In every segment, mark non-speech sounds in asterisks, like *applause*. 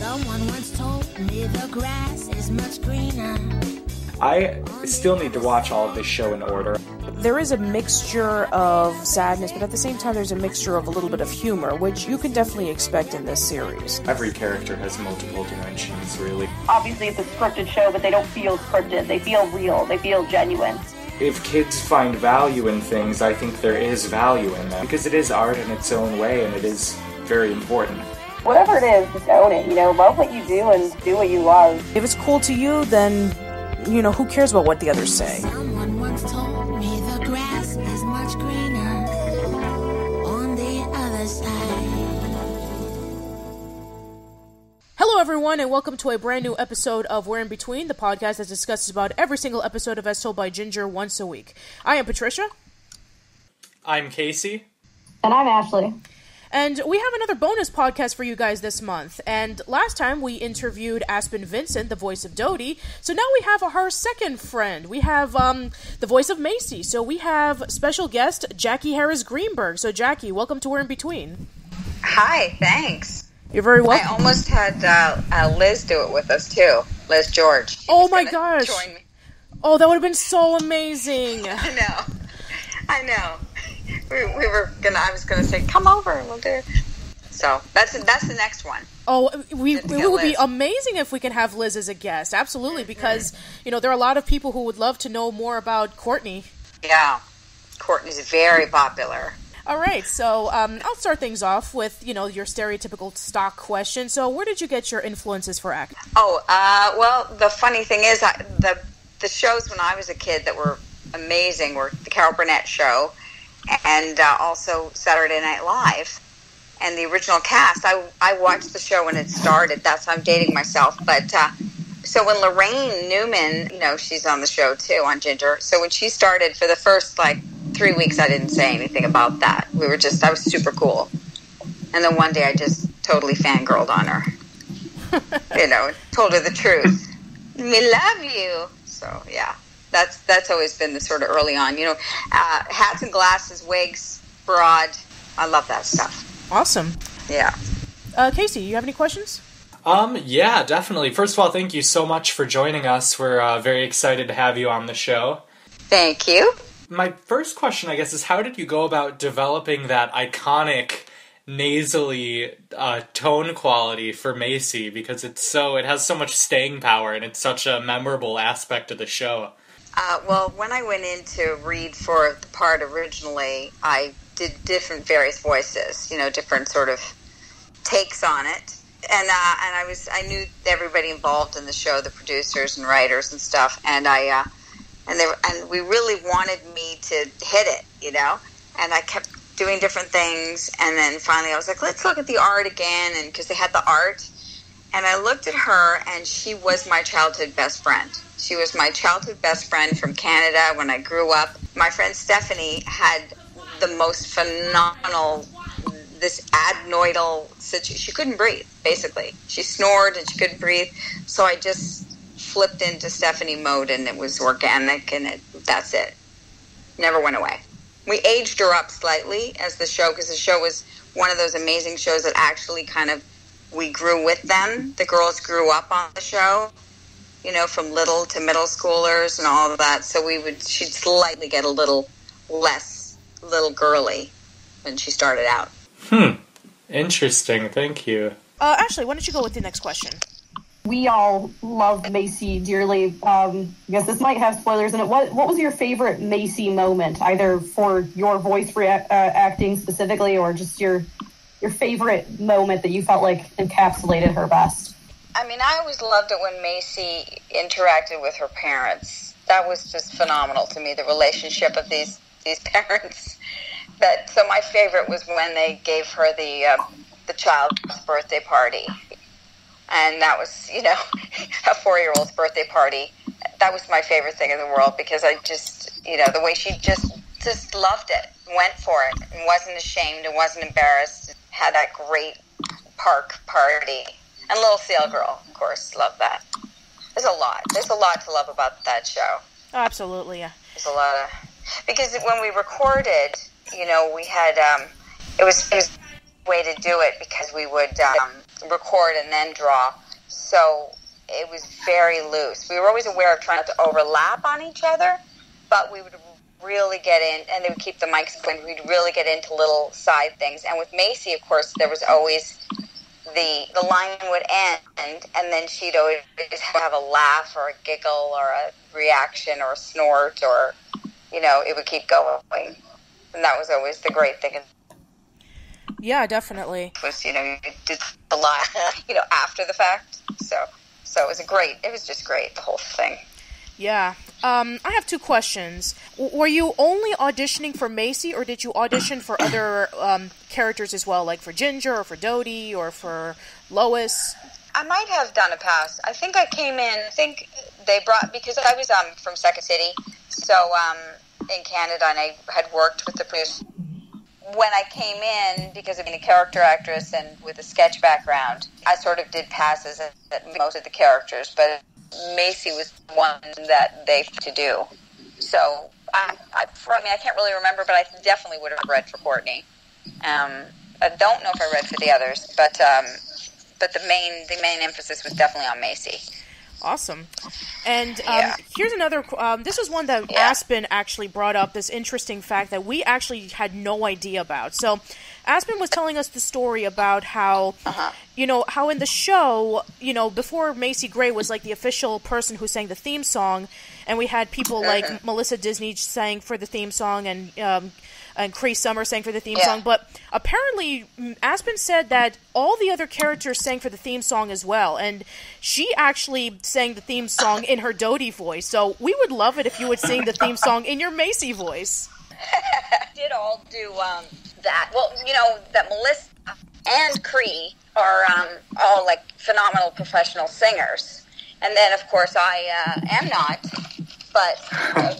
Someone once told me the grass is much greener. I still need to watch all of this show in order. There is a mixture of sadness, but at the same time, there's a mixture of a little bit of humor, which you can definitely expect in this series. Every character has multiple dimensions, really. Obviously, it's a scripted show, but they don't feel scripted. They feel real. They feel genuine. If kids find value in things, I think there is value in them because it is art in its own way and it is very important. Whatever it is, just own it. You know, love what you do and do what you love. If it's cool to you, then, you know, who cares about what the others say? Someone once told me the grass is much greener on the other side. Hello, everyone, and welcome to a brand new episode of We're in Between, the podcast that discusses about every single episode of As Told by Ginger once a week. I am Patricia, I'm Casey. And I'm Ashley. And we have another bonus podcast for you guys this month. And last time we interviewed Aspen Vincent, the voice of Dodie. So now we have our second friend. We have um, the voice of Macy. So we have special guest Jackie Harris Greenberg. So Jackie, welcome to We're in Between. Hi, thanks. You're very welcome. I almost had uh, uh, Liz do it with us too. Liz George. She Oh my gosh. Join me. Oh, that would have been so amazing. *laughs* I know. I know. We, we were gonna. I was gonna say, come over. and We'll do. it." So that's that's the next one. Oh, we it would be Liz. Mm-hmm. amazing if we could have Liz as a guest. Absolutely, because you know there are a lot of people who would love to know more about Courtney. Yeah, Courtney's very popular. All right, so um, I'll start things off with you know your stereotypical stock question. So, where did you get your influences for acting? Oh, uh, well, the funny thing is, I, the the shows when I was a kid that were amazing were the Carol Burnett show, and uh, also Saturday Night Live, and the original cast. I I watched the show when it started. That's I'm dating myself, but. Uh, so when Laraine Newman, you know, she's on the show too on Ginger. So when she started for the first like three weeks, I didn't say anything about that. We were just, I was super cool. And then one day I just totally fangirled on her *laughs* you know, told her the truth. We love you. So yeah, that's that's always been the sort of early on. You know, uh, hats and glasses, wigs, broad. I love that stuff. Awesome, Yeah. uh, Casey. You have any questions? Um, yeah, definitely. First of all, thank you so much for joining us. We're uh, very excited to have you on the show. Thank you. My first question, I guess, is how did you go about developing that iconic nasally uh, tone quality for Macy? Because it's so, it has so much staying power and it's such a memorable aspect of the show. Uh, well, when I went in to read for the part originally, I did different various voices. You know, different sort of takes on it. And uh, and I was I knew everybody involved in the show, the producers and writers and stuff. And I uh, and they and we really wanted me to hit it, you know. And I kept doing different things, and then finally I was like, let's look at the art again, and because they had the art, and I looked at her, and she was my childhood best friend. She was my childhood best friend from Canada when I grew up. My friend Stephanie had the most phenomenal this adenoidal situation. She couldn't breathe, basically. She snored and she couldn't breathe. So I just flipped into Stephanie mode and it was organic and it, that's it. Never went away. We aged her up slightly as the show, because the show was one of those amazing shows that actually kind of we grew with them. The girls grew up on the show, you know, from little to middle schoolers and all of that. So we would, she'd slightly get a little less little girly when she started out. Hmm. Interesting. Thank you. Uh, Ashley, why don't you go with the next question? We all love Macy dearly. Um, I guess this might have spoilers in it. What What was your favorite Macy moment, either for your voice rea- uh, acting specifically, or just your your favorite moment that you felt like encapsulated her best? I mean, I always loved it when Macy interacted with her parents. That was just phenomenal to me. The relationship of these these *laughs* parents. But so my favorite was when they gave her the uh, the child's birthday party, and that was you know *laughs* a four year old's birthday party. That was my favorite thing in the world because I just you know the way she just just loved it, went for it, and wasn't ashamed and wasn't embarrassed. Had that great park party. And Little Seal Girl, of course, love that. There's a lot. There's a lot to love about that show. Oh, absolutely, yeah. There's a lot of because when we recorded, you know, we had um, it was it was a way to do it because we would um, record and then draw. So it was very loose. We were always aware of trying not to overlap on each other, but we would really get in, and they would keep the mics going. We'd really get into little side things. And with Macy, of course, there was always the the line would end, and then she'd always have a laugh or a giggle or a reaction or a snort, or you know, it would keep going. And that was always the great thing. Yeah, definitely. It Was you know you did a lot, *laughs* you know, after the fact. So so it was a great. It was just great the whole thing. Yeah. Um, I have two questions. W- were you only auditioning for Macy, or did you audition for *coughs* other um, characters as well, like for Ginger, or for Dodie, or for Lois? I might have done a pass. I think I came in. I think they brought because I was um from Second City, so um in Canada, and I had worked with the producer. When I came in, because of being a character actress and with a sketch background, I sort of did passes at, at most of the characters, but Macy was one that they to do. So I, I, I mean, I can't really remember, but I definitely would have read for Courtney. Um, I don't know if I read for the others, but um, but the main the main emphasis was definitely on Macy. Awesome. And um, Yeah. here's another. Um, this is one that Yeah. Aspen actually brought up. This interesting fact that we actually had no idea about. So, Aspen was telling us the story about how, Uh-huh. you know, how in the show, you know, before Macy Gray was like the official person who sang the theme song, and we had people Uh-huh. like Melissa Disney sang for the theme song and. Um, and Cree Summer sang for the theme Yeah. song, but apparently mm, Aspen said that all the other characters sang for the theme song as well, and she actually sang the theme song in her Dodie voice. So we would love it if you would sing the theme song in your Macy voice. *laughs* did all do um, that. Well, you know that Melissa and Cree are um, all like phenomenal professional singers, and then of course I uh, am not, but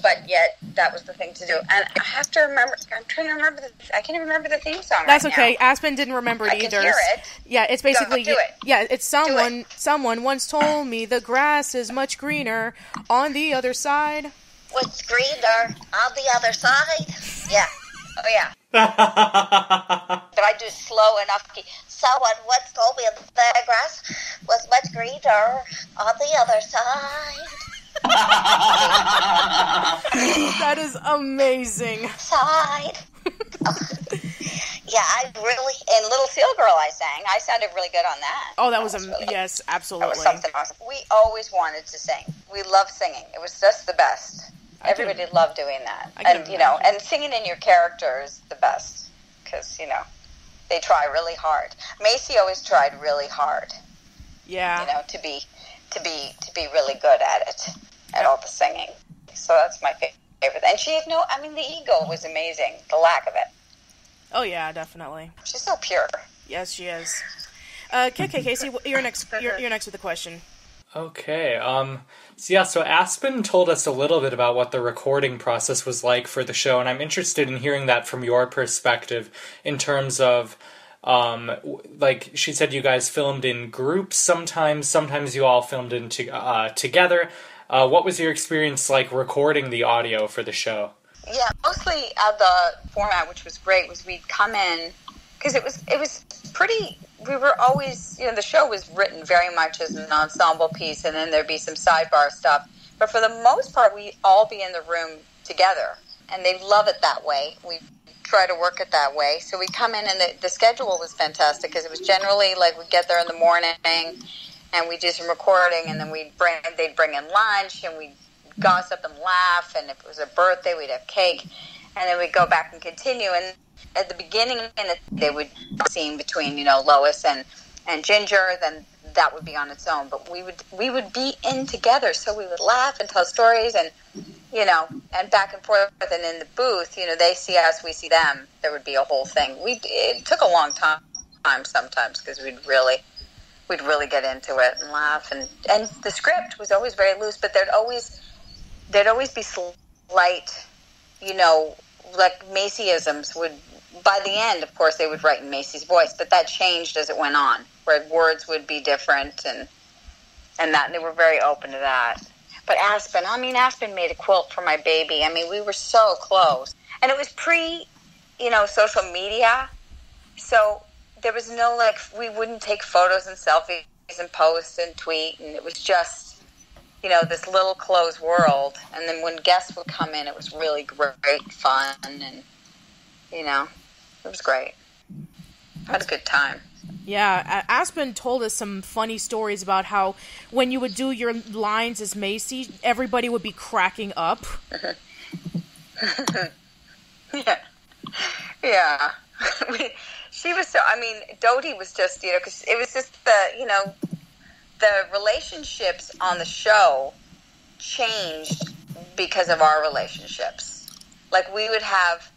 but yet that was the thing to do. And I have to remember. I'm trying to remember. The, I can't even remember the theme song. That's right okay. Now. Aspen didn't remember it I can either. hear it. Yeah, it's basically do it. yeah, it's someone it. someone once told me the grass is much greener on the other side. What's greener on the other side? Yeah. Oh yeah. *laughs* but I do slow enough. Someone once told me the grass was much greener on the other side. *laughs* That is amazing. Side. *laughs* yeah, I really in Little Seal Girl I sang. I sounded really good on that. Oh, that was, a really- yes, That absolutely. was something awesome. We always wanted to sing. We loved singing. It was just the best. I can- Everybody loved doing that. I And you know, imagine. and singing in your character is the best because you know they try really hard. Macy always tried really hard. Yeah. You know, to be to be to be really good at it at all the singing. So that's my favorite. And she had no. I mean, the ego was amazing. The lack of it. Oh yeah, definitely. She's so pure. Yes, she is. Uh, KK Casey, you're next. You're, you're next with the question. Okay. Um. So yeah. So Aspen told us a little bit about what the recording process was like for the show, and I'm interested in hearing that from your perspective in terms of. Um, like she said, you guys filmed in groups sometimes. Sometimes you all filmed in to, uh, together. Uh, what was your experience like recording the audio for the show? Yeah, mostly uh, the format, which was great, was we'd come in because it was it was pretty. We were always, you know, the show was written very much as an ensemble piece, and then there'd be some sidebar stuff. But for the most part, we all be in the room together, and they love it that way. We try to work it that way. So we come in, and the, the schedule was fantastic because it was generally like we'd get there in the morning, and we'd do some recording, and then we'd bring they'd bring in lunch, and we'd gossip and laugh. And if it was a birthday, we'd have cake, and then we'd go back and continue. And at the beginning, and they would scene between you know Lois and and Ginger, then that would be on its own. But we would we would be in together, so we would laugh and tell stories, and you know, and back and forth. And in the booth, you know, they see us, we see them. There would be a whole thing. We it took a long time, time sometimes because we'd really we'd really get into it and laugh and and the script was always very loose but there'd always there'd always be slight you know like macyisms would by the end of course they would write in macy's voice but that changed as it went on where words would be different and and that they were very open to that. But aspen i mean aspen made a quilt for my baby. I mean we were so close. And it was pre you know social media so there was no like we wouldn't take photos and selfies and post and tweet, and it was just you know this little closed world. And then when guests would come in, it was really great fun, and you know, it was great. I had a good time. Yeah, Aspen told us some funny stories about how when you would do your lines as Macy, everybody would be cracking up. *laughs* Yeah, yeah. *laughs* she was so. I mean, Dodie was just you know because it was just the you know the relationships on the show changed because of our relationships. Like we would have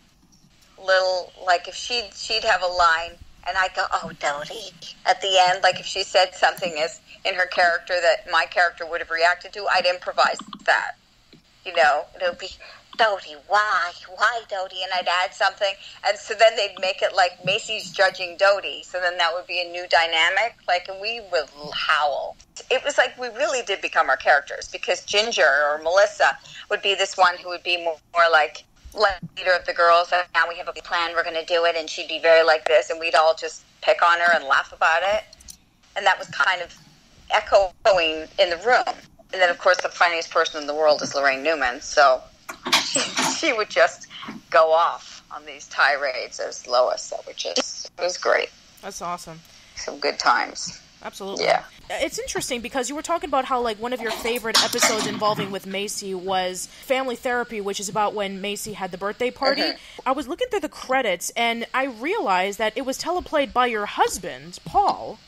little like if she she'd have a line and I'd go, "Oh, Dodie," at the end. Like if she said something as in her character that my character would have reacted to, I'd improvise that. You know, it would be. Dodie, why? Why, Dodie? And I'd add something. And so then they'd make it like Macy's judging Dodie. So then that would be a new dynamic. Like, and we would howl. It was like we really did become our characters because Ginger or Melissa would be this one who would be more, more like leader of the girls. And now we have a plan, we're going to do it. And she'd be very like this. And we'd all just pick on her and laugh about it. And that was kind of echoing in the room. And then, of course, the funniest person in the world is Laraine Newman. So she, *laughs* she would just go off on these tirades as Lois. That were just, it was great. That's awesome. Some good times. Absolutely. Yeah. It's interesting because you were talking about how like one of your favorite episodes involving with Macy was Family Therapy, which is about when Macy had the birthday party. Mm-hmm. I was looking through the credits and I realized that it was teleplayed by your husband, Paul.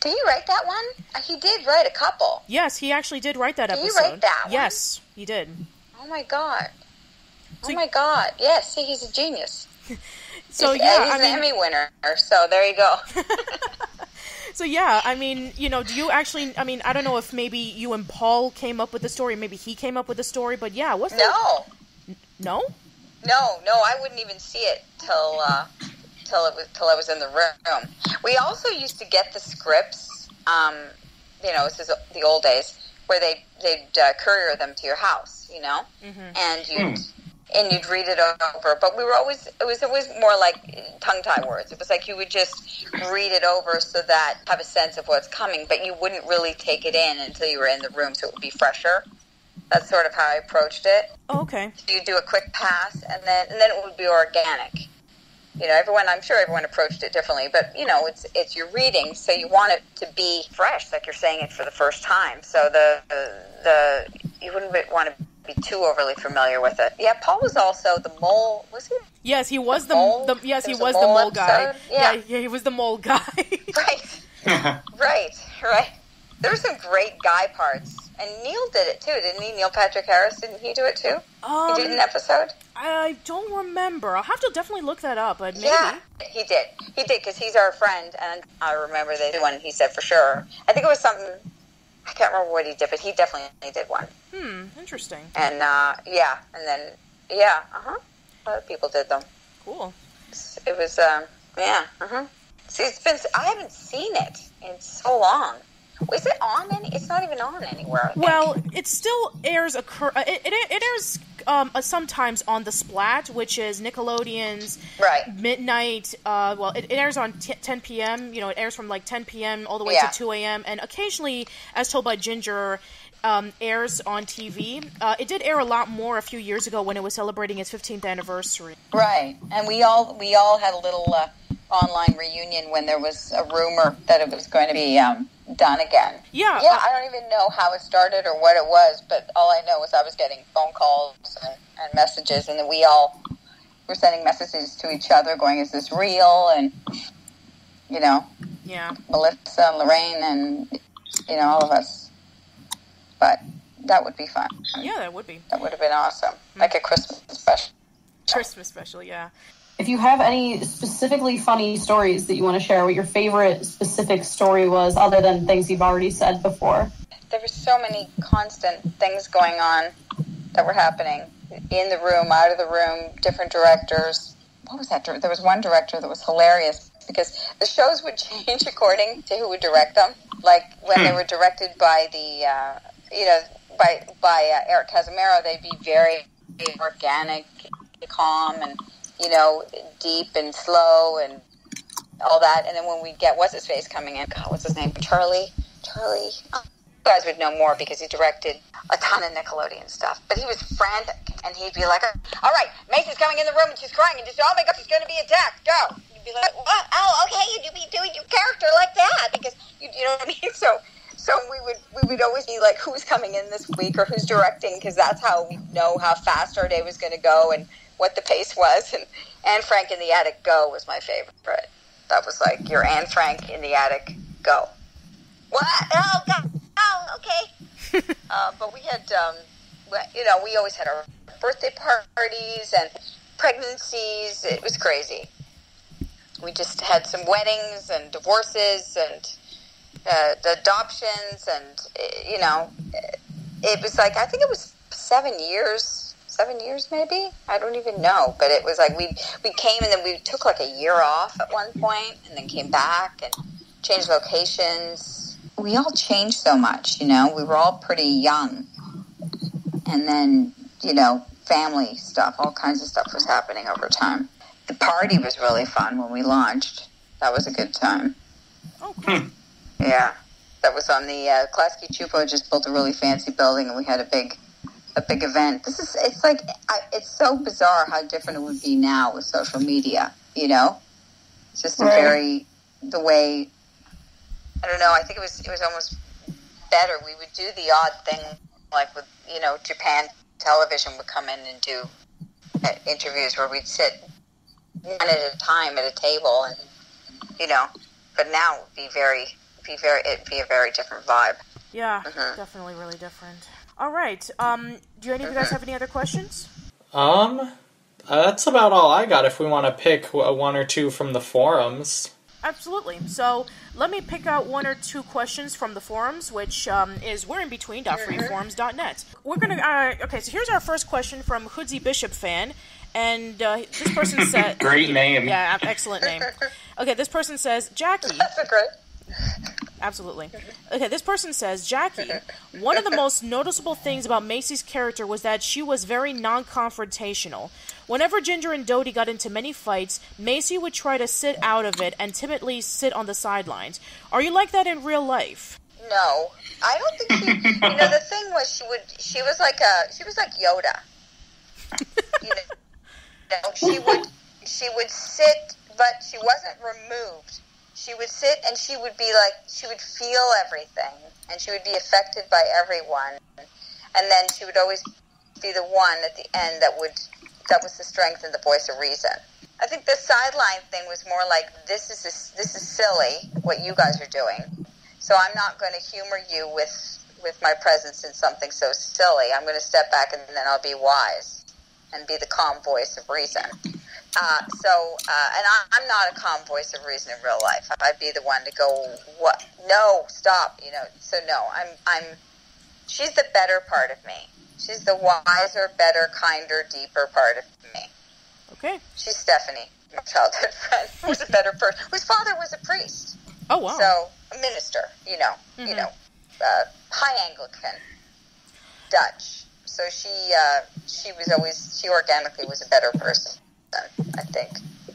Did he write that one? Uh, He did write a couple. Yes, he actually did write that episode. Did he write that one? Yes, he did. Oh my god. Oh So- my god. Yes, see, he's a genius. *laughs* So he's, yeah, he's I an mean, Emmy winner. So there you go. *laughs* so yeah, I mean, you know, do you actually? I mean, I don't know if maybe you and Paul came up with the story, maybe he came up with the story, but yeah, what's the no, no? no, no. I wouldn't even see it till uh, till it was till I was in the room. We also used to get the scripts. Um, you know, this is the old days where they they'd uh, courier them to your house. You know, and you'd. And you'd read it over, but we were always, it was always more like tongue tie words. It was like you would just read it over so that have a sense of what's coming, but you wouldn't really take it in until you were in the room so it would be fresher. That's sort of how I approached it. Oh, okay. So you do a quick pass, and then and then it would be organic. You know, everyone. I'm sure everyone approached it differently, but you know, it's it's your reading, so you want it to be fresh, like you're saying it for the first time. So the the you wouldn't want to be too overly familiar with it. Yeah, Paul was also the mole. Was he? Yes, he was the, Mole? the yes, he There's was a the mole mole guy. episode? Yeah. yeah, he was the mole guy. *laughs* *laughs* Right, right, right. There were some great guy parts, and Neil did it too, didn't he? Neil Patrick Harris didn't he do it too? um, he did an episode. I don't remember. I'll have to definitely look that up, but maybe. Yeah, he did. He did because he's our friend, and I remember the one he said for sure. I think it was something. I can't remember what he did, but he definitely did one. Hmm, interesting. And uh, yeah, and then yeah, uh huh. Other people did them. Cool. It was um, yeah, uh huh. See, it's been. I haven't seen it in so long. Is it on any? It's not even on anywhere. Well, it still airs occur. Uh, it, it, it airs um, uh, sometimes on the Splat, which is Nickelodeon's right. midnight. Uh, well, it, it airs on t- 10 p.m. You know, it airs from like 10 p.m. all the way Yeah. to 2 a.m. And occasionally, as told by Ginger, um, airs on TV. Uh, it did air a lot more a few years ago when it was celebrating its 15th anniversary. Right, and we all we all had a little uh, online reunion when there was a rumor that it was going to be um, done again. Yeah, yeah. I don't even know how it started or what it was, but all I know is I was getting phone calls and, and messages, and then we all were sending messages to each other, going, "Is this real?" And you know, Yeah. Melissa and Laraine, and you know, all of us. But that would be fun. Yeah, that would be That would have been awesome, like a Christmas special. Christmas special. Yeah. If you have any specifically funny stories that you want to share, what your favorite specific story was, other than things you've already said before. there were so many constant things going on that were happening in the room, out of the room, different directors. What was that? There was one director that was hilarious because the shows would *laughs* change according to who would direct them. Like when they were directed by the, uh, you know, by by uh, Eric Casimiro, they'd be very organic, calm, and you know, deep and slow, and all that. And then when we get what's his face coming in, God, what's his name? Charlie. Charlie. Oh, you guys would know more because he directed a ton of Nickelodeon stuff. But he was frantic, and he'd be like, "All right, Macy's coming in the room, and she's crying, and just oh my God, she's going to be attacked. Go." You'd be like, "What? Oh, okay, you'd be doing your character like that because you, you know what I mean." *laughs* So. So we would we would always be like, who's coming in this week or who's directing, because that's how we know how fast our day was going to go and what the pace was. And Anne Frank in the Attic Go was my favorite. That was like your Anne Frank in the Attic Go. What? Oh God! Oh, okay. *laughs* uh, but we had, um, you know, we always had our birthday parties and pregnancies. It was crazy. We just had some weddings and divorces and uh, the adoptions, and you know, it was like I think it was seven years, seven years maybe. I don't even know, but it was like we we came and then we took like a year off at one point, and then came back and changed locations. We all changed so much, you know. We were all pretty young, and then you know, family stuff, all kinds of stuff was happening over time. The party was really fun when we launched. That was a good time. Oh, cool. Yeah, that was on the uh, Klasky Csupo just built a really fancy building, and we had a big, a big event. This is it's like I, it's so bizarre how different it would be now with social media. You know, it's just a very the way. I don't know. I think it was it was almost better. We would do the odd thing like with you know Japan television would come in and do uh, interviews where we'd sit one at a time at a table and you know but now it would be very be very it'd be a very different vibe Yeah, Mhm. definitely really different. All right. Um, do any of you guys have any other questions? *laughs* Um, uh, that's about all I got. If we want to pick one or two from the forums. Absolutely. So let me pick out one or two questions from the forums, which um, is we're in between between.freeforums.net. We're gonna. Uh, okay, so here's our first question from Hoodsy Bishop fan, and uh, this person *laughs* said, Great name. "Yeah, excellent name." Okay, this person says, "Jackie, that's *laughs* a great Absolutely. Okay, this person says, Jackie, one of the most noticeable things about Macy's character was that she was very non confrontational. Whenever Ginger and Dodie got into many fights, Macy would try to sit out of it and timidly sit on the sidelines. Are you like that in real life? no i don't think she you know the thing was she would she was like a she was like yoda you know she would she would sit but she wasn't removed she would sit and she would be like she would feel everything and she would be affected by everyone. And then she would always be the one at the end that would that was the strength and the voice of reason. I think the sideline thing was more like this is this, this is silly what you guys are doing. So i'm not going to humor you with with my presence in something so silly. I'm going to step back and then i'll be wise and be the calm voice of reason uh, so, uh, and I, I'm not a calm voice of reason in real life. I'd be the one to go, "What? No, stop!" You know. So no, I'm, I'm. She's the better part of me. She's the wiser, better, kinder, deeper part of me. Okay. She's Stephanie, my childhood friend, who's a better person, whose father was a priest, Oh, wow. so a minister. You know, you know, uh, high Anglican, Dutch. So she, uh, she was always, she organically was a better person. I think.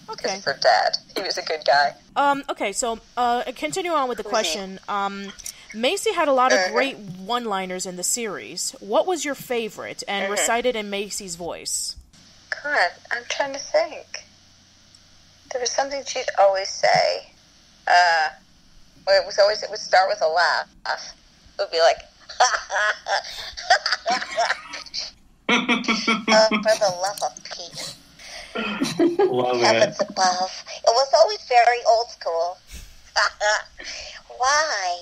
okay. Because her dad, he was a good guy. Um, okay, so uh, continue on with the question. Um, Macy had a lot of Uh-huh. great one liners in the series. What was your favorite and Uh-huh. recited in Macy's voice? God, I'm trying to think. There was something she'd always say. Uh, well, it was always it would start with a laugh. It would be like, "Oh, *laughs* *laughs* for the love of Pete, Love it. heavens above." It was always very old school. *laughs* Why?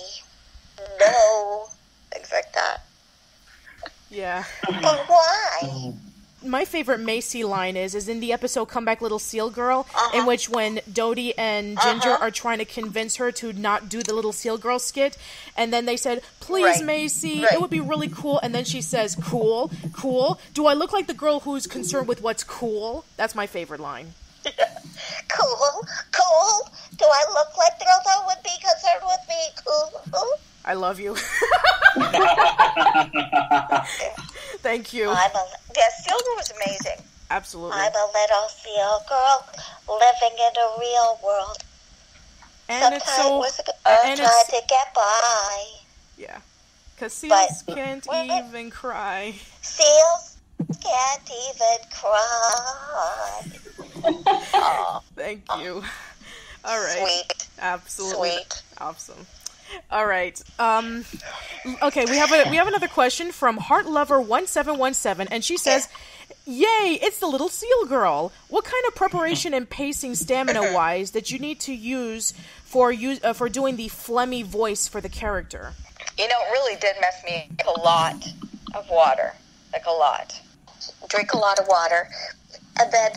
No, things like that. Yeah. But why? Mm. My favorite Macy line is is in the episode "Come Back, Little Seal Girl," Uh-huh. in which when Dodie and Ginger are trying to convince her to not do the Little Seal Girl skit, and then they said, "Please, Right. Macy, Right. it would be really cool," and then she says, "Cool, cool. Do I look like the girl who's concerned with what's cool?" That's my favorite line. *laughs* Cool, cool. Do I look like the girl that would be concerned with me? Cool. I love you. *laughs* *laughs* Thank you. I'm a yeah. Silver was amazing. Absolutely. I'm a little seal girl living in a real world. and it's so Sometimes uh, and try to get by. yeah, because seals But- can't even cry. Seals can't even cry. oh, *laughs* Thank you. All right. sweet, Absolutely. sweet. Awesome. All right. Um okay, we have a we have another question from Heart Lover 1717 and she says, "Yay, it's the little seal girl. What kind of preparation and pacing stamina wise that you need to use for use uh, for doing the phlegmy voice for the character?" You know, it really did mess me a lot of water, like a lot. Drink a lot of water, and then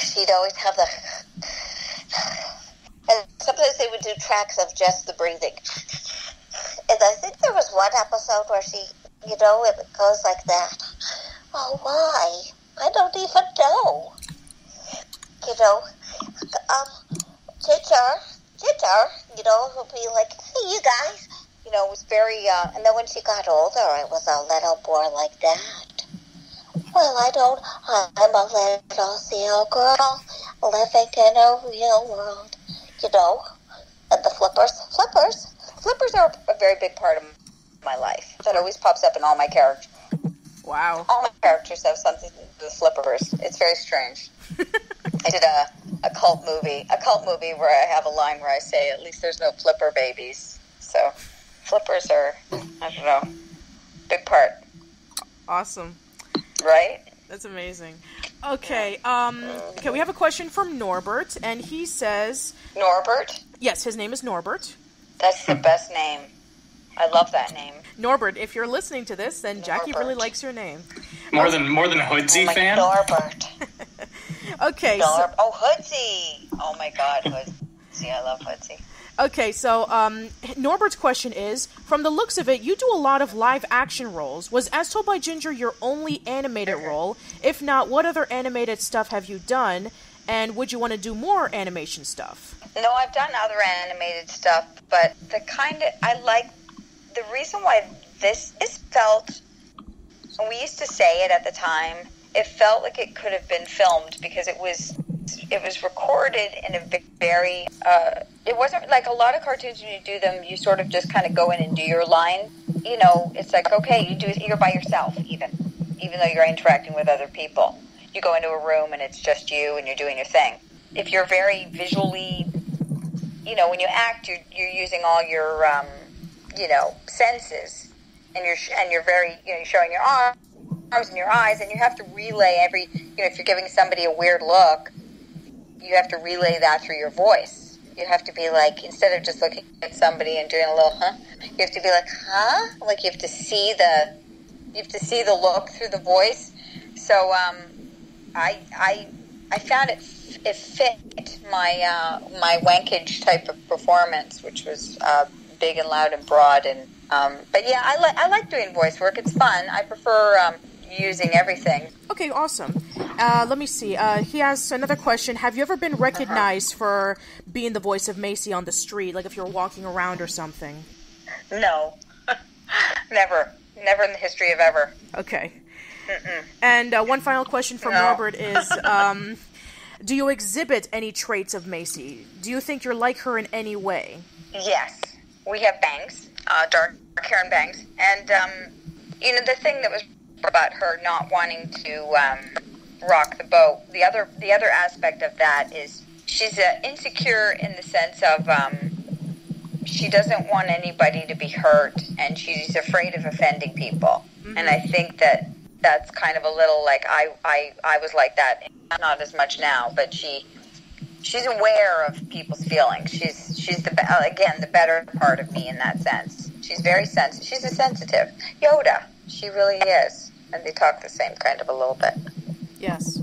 she'd always have the. And sometimes they would do tracks of just the breathing. And I think there was one episode where she, you know, it goes like that. Oh, why? I don't even know. You know, um, Ginger, Ginger, you know, who'd be like, hey, you guys. You know, it was very, uh, and then when she got older, it was a little more like that. Well, I don't, I'm a little seal girl living in a real world, you know. And the flippers, flippers, Flippers are a very big part of my life. That always pops up in all my characters. Wow. All my characters have something to do with flippers. It's very strange. I did a, a cult movie, a cult movie where I have a line where I say, "At least there's no flipper babies." So, flippers are, I don't know, big part, Awesome. right? That's amazing. Okay, um okay, we have a question from Norbert and he says, Norbert, yes, his name is Norbert. that's the best name. I love that name. Norbert, if you're listening to this, then Jackie really likes your name. More than more than a Hoodsy like fan. Norbert. *laughs* Okay, so, oh Hoodsy! Oh my God, Hoodsy! I love Hoodsy. Okay, so um, Norbert's question is: From the looks of it, you do a lot of live action roles. Was As Told by Ginger your only animated role? If not, what other animated stuff have you done? And would you want to do more animation stuff? No, I've done other animated stuff, but the kind of I like the reason why this this felt. And we used to say it at the time. It felt like it could have been filmed because it was it was recorded in a very. Uh, it wasn't like a lot of cartoons when you do them. You sort of just kind of go in and do your line. You know, it's like okay, you do it. You're by yourself, even even though you're interacting with other people. You go into a room and it's just you and you're doing your thing. If you're very visually you know, when you act, you're, you're using all your, um, you know, senses, and you're and you're very, you know, you're showing your arm, arms and your eyes, and you have to relay every, you know, if you're giving somebody a weird look, you have to relay that through your voice. You have to be like, instead of just looking at somebody and doing a little, huh, you have to be like, huh, like you have to see the, you have to see the look through the voice. So, um, I, I, I found it it fit my uh, my wankage type of performance, which was uh, big and loud and broad. And um, but yeah, I like I like doing voice work. It's fun. I prefer um, using everything. Okay, awesome. Uh, let me see. Uh, he has another question. Have you ever been recognized for being the voice of Macy on the street, like if you're walking around or something? No, *laughs* never, never in the history of ever. Okay. And uh, one final question from No. Norbert is *laughs* um, Do you exhibit any traits of Macy? Do you think you're like her in any way? Yes, we have bangs, uh, dark hair and bangs, and um, you know the thing that was about her not wanting to um, rock the boat. The other the other aspect of that is she's uh, insecure in the sense of um, she doesn't want anybody to be hurt, and she's afraid of offending people. And I think that that's kind of a little like I I I was like that, not as much now, but she she's aware of people's feelings. She's she's the again the better part of me in that sense. She's very sensitive. She's a sensitive Yoda. She really is, and they talk the same kind of a little bit. Yes.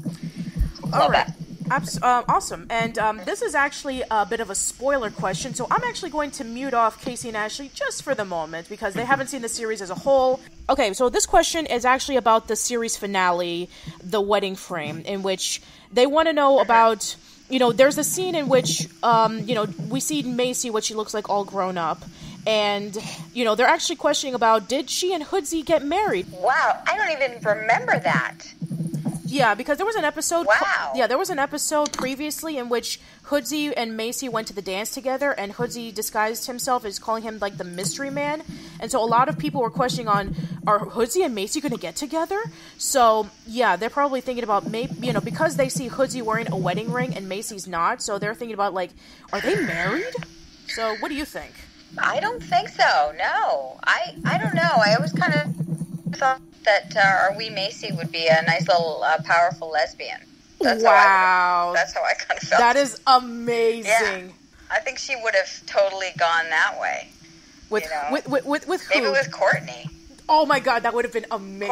All right. Abs- uh, awesome. And um, this is actually a bit of a spoiler question, so I'm actually going to mute off Casey and Ashley just for the moment because they haven't seen the series as a whole. Okay, so this question is actually about the series finale, The Wedding Frame, in which they want to know about. You know, there's a scene in which, um, you know, we see Macy, what she looks like all grown up, and, you know, they're actually questioning about did she and Hoodsy get married? Wow, I don't even remember that. Yeah, because there was an episode. Wow. Yeah, there was an episode previously in which Hoodsy and Macy went to the dance together, and Hoodsy disguised himself as calling him like the mystery man, and so a lot of people were questioning on are Hoodsy and Macy going to get together? So yeah, they're probably thinking about maybe you know because they see Hoodsy wearing a wedding ring and Macy's not, so they're thinking about like are they married? So what do you think? I don't think so. No, I I don't know. I always kind of thought that uh, our wee Macy would be a nice little uh, powerful lesbian. That's How wow, I, that's how I kind of felt. that is amazing. I think she would have totally gone that way. With, You know. with with with with who? Maybe with Courtney, oh my god, that would have been amazing.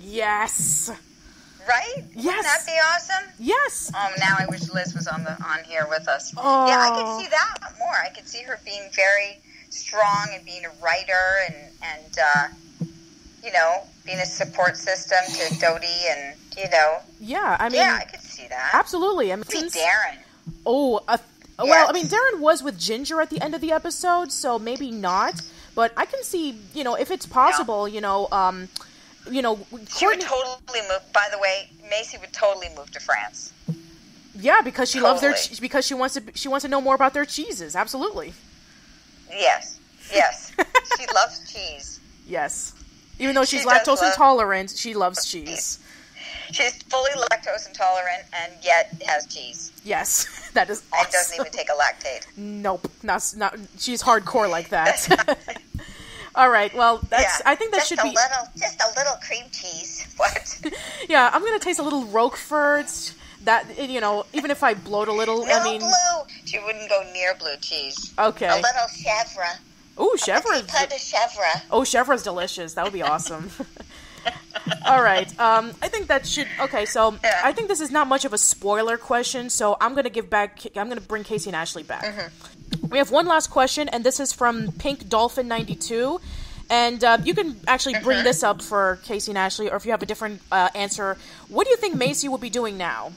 Courtney. Yes, right? Yes. Wouldn't that be awesome? yes. Um, now I wish Liz was on the on here with us. Oh. Yeah, I could see that more. I could see her being very strong and being a writer and and uh, you know being a support system to Dodie and you know Yeah, I mean, yeah, I could see that. absolutely. I mean, since- Darren. oh, uh, well, I mean, Darren was with Ginger at the end of the episode, so maybe not. But I can see, you know, if it's possible, you know, um, you know, She would totally move. By the way, Macy would totally move to France. yeah, because she loves their Totally. because she wants to she wants to know more about their cheeses. Absolutely, Yes, yes. *laughs* she loves cheese. yes. Even though she's She lactose intolerant, she loves cheese. She's fully lactose intolerant and yet has cheese Yes, *laughs* that is and doesn't even take a Lactaid. Nope, not not. She's hardcore like that. *laughs* All right, well, that's. yeah, I think that just should a be. little, just a little cream cheese. What? Yeah, I'm gonna taste a little Roquefort. That you know, even if I bloat a little, No I mean, blue. She wouldn't go near blue cheese. okay. A little chèvre. Ooh, peu de chèvre. Oh, chèvre's delicious. That would be awesome. *laughs* All right. Um, I think that should. Okay, so Yeah. I think this is not much of a spoiler question. So I'm gonna give back. I'm gonna bring Casey and Ashley back. Mm-hmm. We have one last question, and this is from Pink Dolphin ninety two. And uh, you can actually bring Mm-hmm. this up for Casey and Ashley, or if you have a different uh, answer, what do you think Macy will be doing now?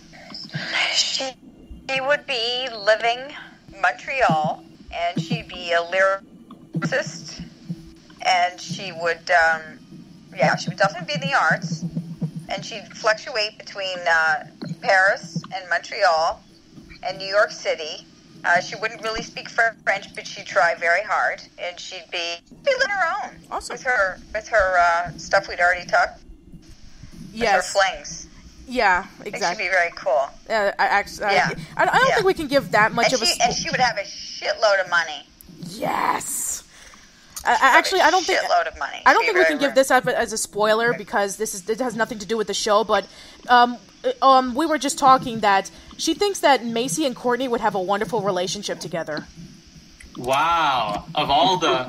She, she would be living Montreal, and she'd be a lyricist, and she would, um, yeah, she would definitely be in the arts, and she'd fluctuate between uh, Paris and Montreal and New York City. Uh, she wouldn't really speak French, but she'd try very hard, and she'd be be living her own Awesome. with her with her uh, stuff we'd already talked. With her Yes. flings. Yeah. exactly. It she'd be very cool. Uh, I actually. Yeah. I, I don't Yeah. think we can give that much And of a. she, and she would have a shitload of money. Yes. I, I Have a actually, I don't think. shitload of money. I don't She'd think we very can give this up as a spoiler because this is it has nothing to do with the show. But um, um, we were just talking that she thinks that Macy and Courtney would have a wonderful relationship together. Wow. Of all the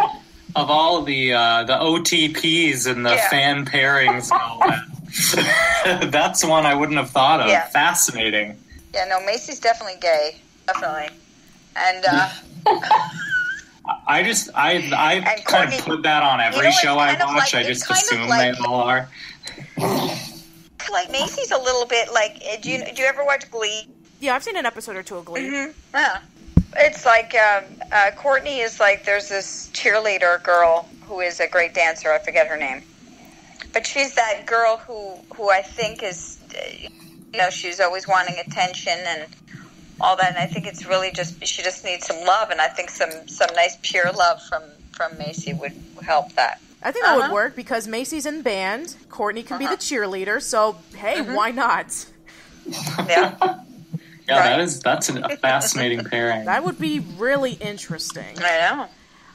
of all the uh, the OTPs and the Yeah. fan pairings and all that. *laughs* That's one I wouldn't have thought of. Yeah. Fascinating. Yeah, no, Macy's definitely gay, definitely. And uh, *laughs* I just I I kind Courtney- of put that on every You know, show I watch. like- I just assume like- they all are. *laughs* like Macy's a little bit like. uh, Do you do you ever watch Glee? Yeah, I've seen an episode or two of Glee. Yeah. It's like um, uh, Courtney is like there's this cheerleader girl who is a great dancer. I forget her name, but she's that girl who who I think is, uh, you know, she's always wanting attention and all that. And I think it's really just she just needs some love, and I think some some nice pure love from from Macy would help that. I think that would Uh-huh. work because Macy's in band, Courtney can be Uh-huh. the cheerleader. So hey, Mm-hmm. why not? Yeah. *laughs* Yeah, Right. that is that's a fascinating pairing. That would be really interesting. I know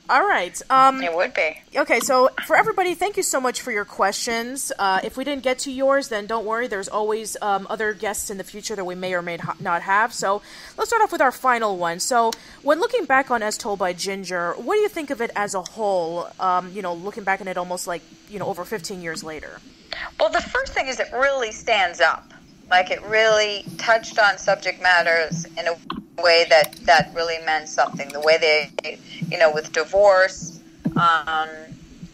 All right. Um, it would be. Okay, so for everybody, thank you so much for your questions. Uh, if we didn't get to yours, then don't worry. There's always um, other guests in the future that we may or may not have. So let's start off with our final one. So, when looking back on As Told by Ginger, what do you think of it as a whole? Um, you know, looking back on it almost like, you know, over 15 years later. Well, the first thing is it really stands up. Like it really touched on subject matters in a way that that really meant something. The way they, you know, with divorce, um,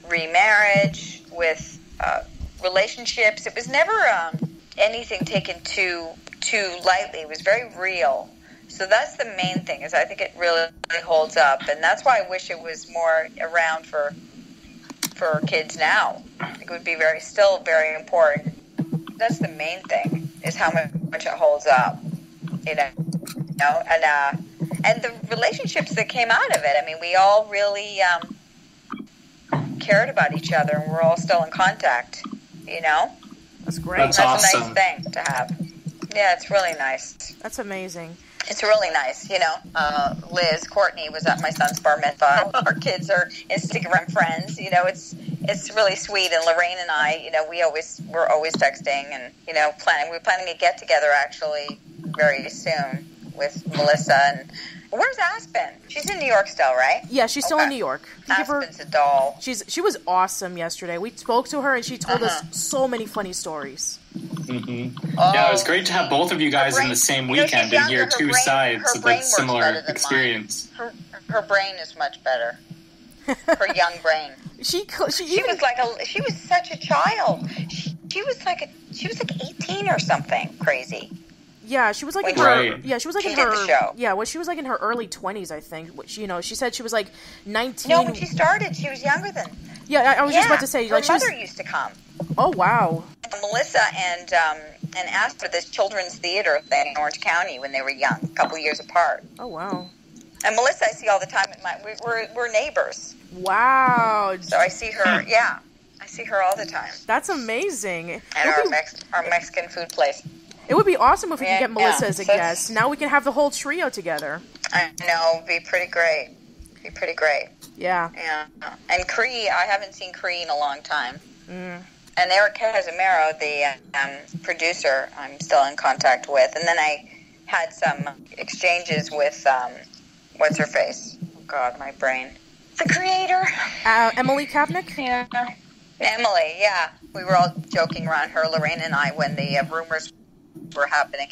remarriage, with uh, relationships. It was never um, anything taken too too lightly. It was very real. So that's the main thing. Is I think it really holds up, and that's why I wish it was more around for for kids now. It would be very still very important. That's the main thing. is how much, much it holds up. You know, you know, and uh, and the relationships that came out of it. I mean, we all really um, cared about each other, and we're all still in contact. You know, That's great. That's that's awesome. a nice thing to have. Yeah, it's really nice. That's amazing. It's really nice, you know. Uh, Liz, Courtney was at my son's bar mitzvah. Our kids are Instagram friends. You know, it's it's really sweet. And Laraine and I, you know, we always we're always texting and you know planning. We're planning a get together actually very soon with Melissa. And where's Aspen? She's in New York still, right? Yeah, she's still in New York. Can you give her- Aspen's a doll. She's she was awesome yesterday. We spoke to her and she told Uh-huh. us so many funny stories. Mm-hmm. yeah, it was great to have both of you guys in the same You know, weekend and hear two brain- sides of brain that similar better than mine. experience. Her her brain is much better. Her young brain. She co- she, She even was like a she was such a child. She, she was like a she was like 18 or something crazy. yeah she was like in her Right. yeah she was like she in did her the show. yeah well she was like in her early twenties I think. Which, you know she said she was like nineteen. No, when she started, she was younger than. yeah, I, I was yeah, just about to say her like she was. mother used to come. Oh wow. Melissa and um, and asked for this children's theater thing in Orange County when they were young, a couple years apart. Oh wow. And Melissa, I see all the time. At my we, we're we're neighbors, Wow. so I see her. Yeah, I see her all the time That's amazing. at our be, Mex- our Mexican food place. it would be awesome if we could get Melissa yeah. as a So guest. Now we can have the whole trio together. I know, it'd be pretty great. Be pretty great. Yeah. Yeah, and Cree, I haven't seen Cree in a long time. Mm. And Eric Casimiro, the um, producer, I'm still in contact with. And then I had some exchanges with um, what's her face? Oh God, my brain. The creator. Uh, Emily Kapnek. Yeah. Emily. Yeah, we were all joking around her, Laraine and I, when the uh, rumors were happening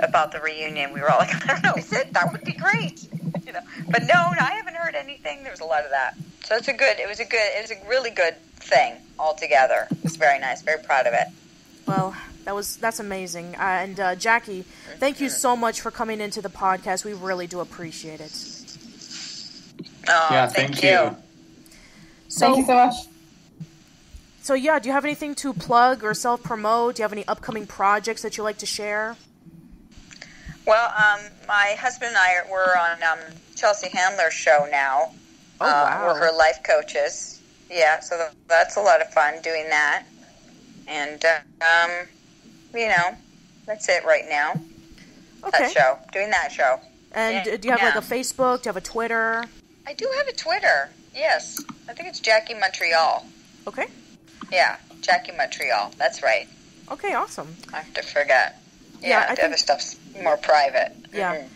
about the reunion. We were all like, *laughs* I don't know. I said that would be great, you know. But no, no, I haven't heard anything. There was a lot of that. So it's a good. It was a good. It was a really good thing altogether. It was very nice. Very proud of it. Well, that was that's amazing. Uh, and uh, Jackie, thank you so much for coming into the podcast. We really do appreciate it. Oh, Yeah, thank, thank you. you. So, Thank you so much. so yeah, do you have anything to plug or self promote? Do you have any upcoming projects that you like to share? Well, um, my husband and I are, we're on um, Chelsea Handler's show now. Oh Uh. We're her life coaches. Yeah, so th- that's a lot of fun doing that. And, uh, um, you know, that's it right now. okay. That show. Doing that show. And Yeah. uh, do you have like a Facebook? Do you have a Twitter? I do have a Twitter. Yes. I think it's Jackie Montreal. Okay. Yeah, Jackie Montreal. That's right. Okay. Awesome. I have to forget. Yeah, Yeah, I the other stuff's more private. Yeah. Mhm.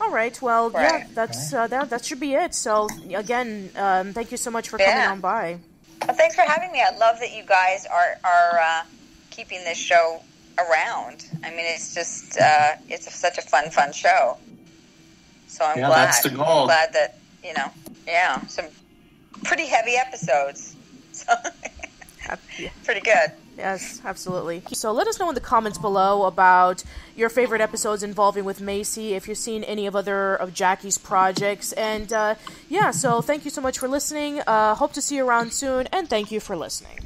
All right. Well, yeah, that's uh, that. That should be it. So again, um, thank you so much for coming on by. Well, thanks for having me. I love that you guys are are uh, keeping this show around. I mean, it's just uh, it's such a fun, fun show. So I'm Yeah, glad. that's the goal. glad that you know, yeah, some pretty heavy episodes. *laughs* So pretty good. Yes, absolutely. So let us know in the comments below about your favorite episodes involving with Macie, if you've seen any of other of Jackie's projects. And uh, yeah, so thank you so much for listening. Uh, hope to see you around soon, and thank you for listening.